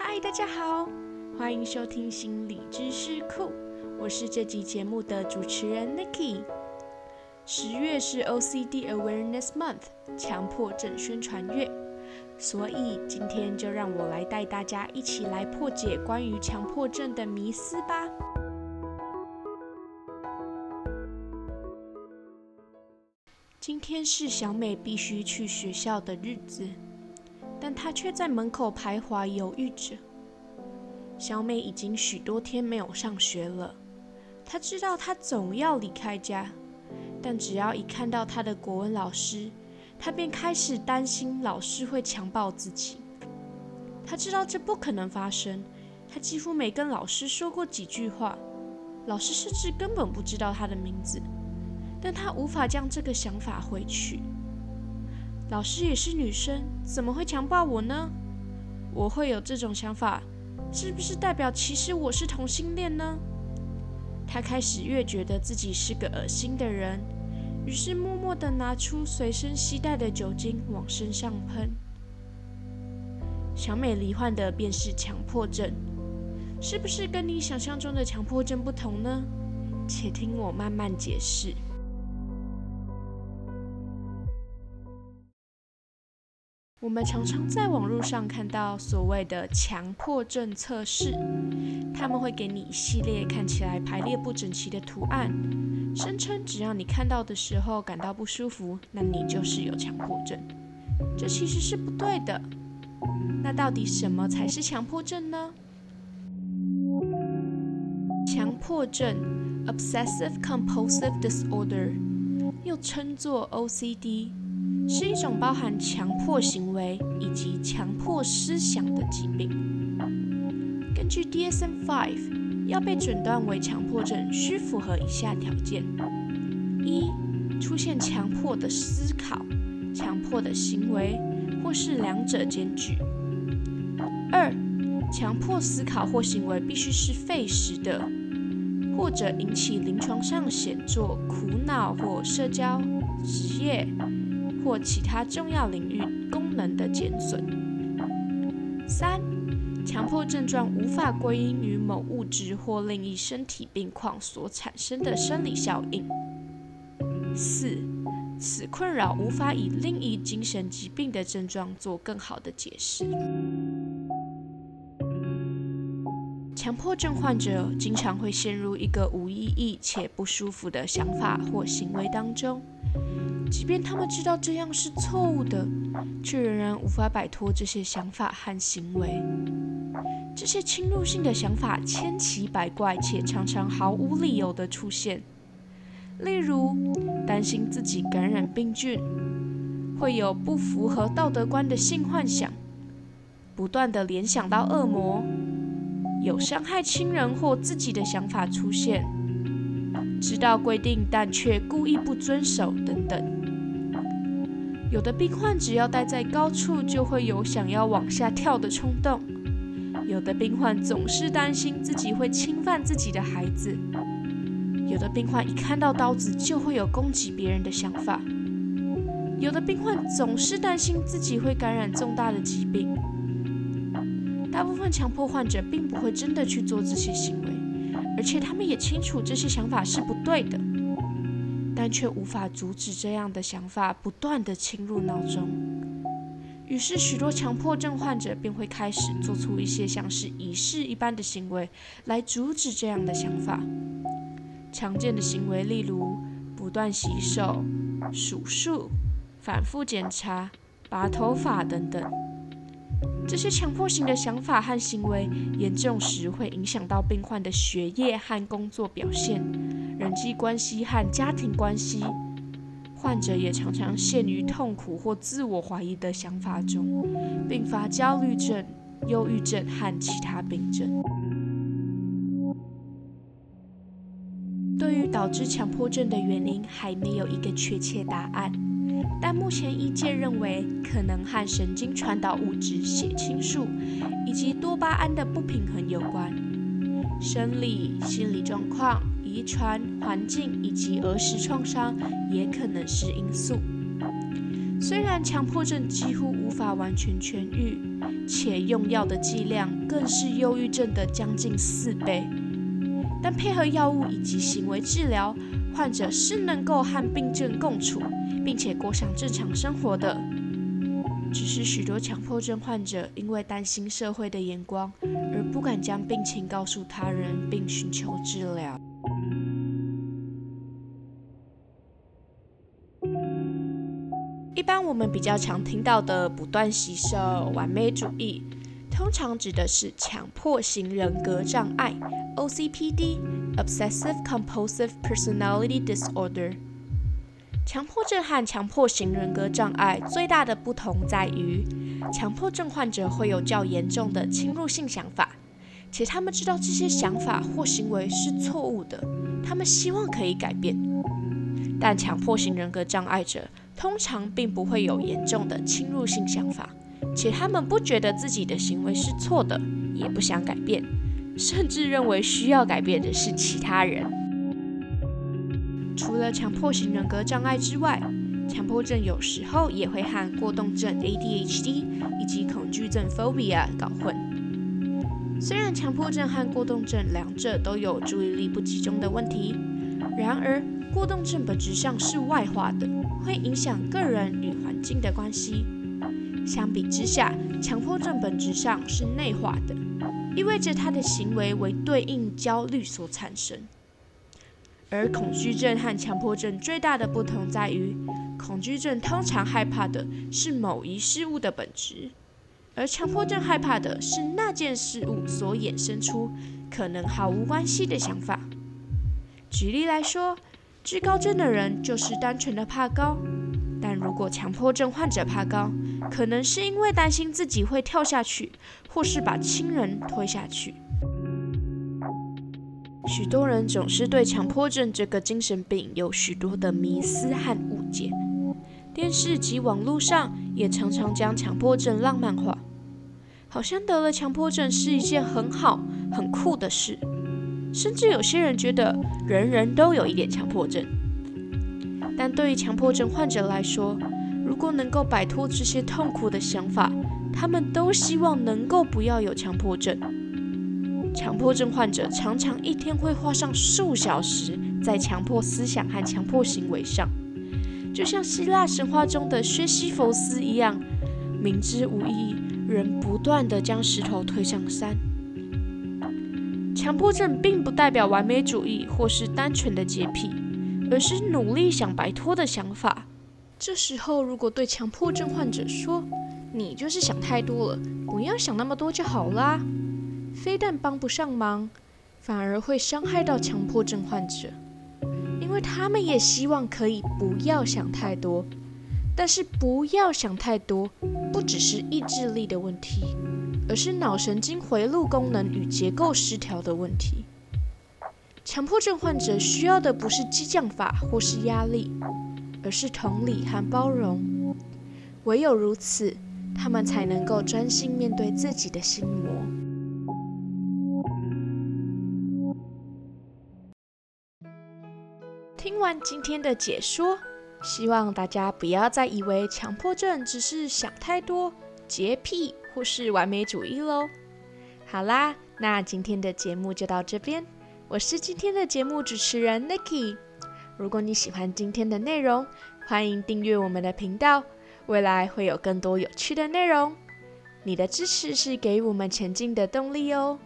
嗨，大家好，欢迎收听心理知识库，我是这集节目的主持人 Nikki。十月是 OCD Awareness Month，强迫症宣传月，所以今天就让我来带大家一起来破解关于强迫症的迷思吧。今天是小美必须去学校的日子。但他却在门口徘徊，犹豫着。小美已经许多天没有上学了。她知道她总要离开家，但只要一看到她的国文老师，她便开始担心老师会强暴自己。她知道这不可能发生，她几乎没跟老师说过几句话，老师甚至根本不知道她的名字。但她无法将这个想法回去。老师也是女生，怎么会强暴我呢？我会有这种想法，是不是代表其实我是同性恋呢？他开始越觉得自己是个恶心的人，于是默默地拿出随身携带的酒精往身上喷。小美罹患的便是强迫症，是不是跟你想象中的强迫症不同呢？且听我慢慢解释。我们常常在网络上看到所谓的强迫症测试，他们会给你一系列看起来排列不整齐的图案，声称只要你看到的时候感到不舒服，那你就是有强迫症。这其实是不对的。那到底什么才是强迫症呢？强迫症 （Obsessive Compulsive Disorder） 又称作 OCD。是一种包含强迫行为以及强迫思想的疾病。根据 DSM-5，要被诊断为强迫症，需符合以下条件：一、出现强迫的思考、强迫的行为，或是两者兼具；二、强迫思考或行为必须是费时的，或者引起临床上显著苦恼或社交、职业。或其他重要领域功能的减损。三、强迫症状无法归因于某物质或另一身体病况所产生的生理效应。四、此困扰无法以另一精神疾病的症状做更好的解释。强迫症患者经常会陷入一个无意义且不舒服的想法或行为当中。即便他们知道这样是错误的，却仍然无法摆脱这些想法和行为。这些侵入性的想法千奇百怪，且常常毫无理由的出现。例如，担心自己感染病菌，会有不符合道德观的性幻想，不断的联想到恶魔，有伤害亲人或自己的想法出现，知道规定但却故意不遵守等等。有的病患只要待在高处，就会有想要往下跳的冲动；有的病患总是担心自己会侵犯自己的孩子；有的病患一看到刀子就会有攻击别人的想法；有的病患总是担心自己会感染重大的疾病。大部分强迫患者并不会真的去做这些行为，而且他们也清楚这些想法是不对的。但却无法阻止这样的想法不断地侵入脑中，于是许多强迫症患者便会开始做出一些像是仪式一般的行为来阻止这样的想法。常见的行为例如不断洗手、数数、反复检查、拔头发等等。这些强迫型的想法和行为严重时会影响到病患的学业和工作表现。人际关系和家庭关系，患者也常常陷于痛苦或自我怀疑的想法中，并发焦虑症、忧郁症和其他病症。对于导致强迫症的原因，还没有一个确切答案，但目前医界认为可能和神经传导物质血清素以及多巴胺的不平衡有关。生理、心理状况。遗传、环境以及儿时创伤也可能是因素。虽然强迫症几乎无法完全痊愈，且用药的剂量更是忧郁症的将近四倍，但配合药物以及行为治疗，患者是能够和病症共处，并且过上正常生活的。只是许多强迫症患者因为担心社会的眼光，而不敢将病情告诉他人，并寻求治疗。一般我们比较常听到的不断吸收、完美主义，通常指的是强迫型人格障碍 （OCPD，Obsessive Compulsive Personality Disorder）。强迫症和强迫型人格障碍最大的不同在于，强迫症患者会有较严重的侵入性想法，且他们知道这些想法或行为是错误的，他们希望可以改变。但强迫型人格障碍者。通常并不会有严重的侵入性想法，且他们不觉得自己的行为是错的，也不想改变，甚至认为需要改变的是其他人。除了强迫型人格障碍之外，强迫症有时候也会和过动症 （ADHD） 以及恐惧症 （Phobia） 搞混。虽然强迫症和过动症两者都有注意力不集中的问题，然而过动症本质上是外化的。会影响个人与环境的关系。相比之下，强迫症本质上是内化的，意味着他的行为为对应焦虑所产生。而恐惧症和强迫症最大的不同在于，恐惧症通常害怕的是某一事物的本质，而强迫症害怕的是那件事物所衍生出可能毫无关系的想法。举例来说。惧高症的人就是单纯的怕高，如果强迫症患者怕高，可能是因为担心自己会跳下去，或是把亲人推下去。许多人总是对强迫症这个精神病有许多的迷思和误解，电视及网络上也常常将强迫症浪漫化，好像得了强迫症是一件很好、很酷的事。甚至有些人觉得人人都有一点强迫症，但对于强迫症患者来说，如果能够摆脱这些痛苦的想法，他们都希望能够不要有强迫症。强迫症患者常常一天会花上数小时在强迫思想和强迫行为上，就像希腊神话中的薛西弗斯一样，明知无意义，仍不断地将石头推上山。强迫症并不代表完美主义或是单纯的洁癖，而是努力想摆脱的想法。这时候，如果对强迫症患者说“你就是想太多了，不要想那么多就好啦”，非但帮不上忙，反而会伤害到强迫症患者，因为他们也希望可以不要想太多。但是，不要想太多，不只是意志力的问题。而是脑神经回路功能与结构失调的问题。强迫症患者需要的不是激将法或是压力，而是同理和包容。唯有如此，他们才能够专心面对自己的心魔。听完今天的解说，希望大家不要再以为强迫症只是想太多、洁癖。或是完美主义喽。好啦，那今天的节目就到这边。我是今天的节目主持人 Nikki。如果你喜欢今天的内容，欢迎订阅我们的频道，未来会有更多有趣的内容。你的支持是给予我们前进的动力哦。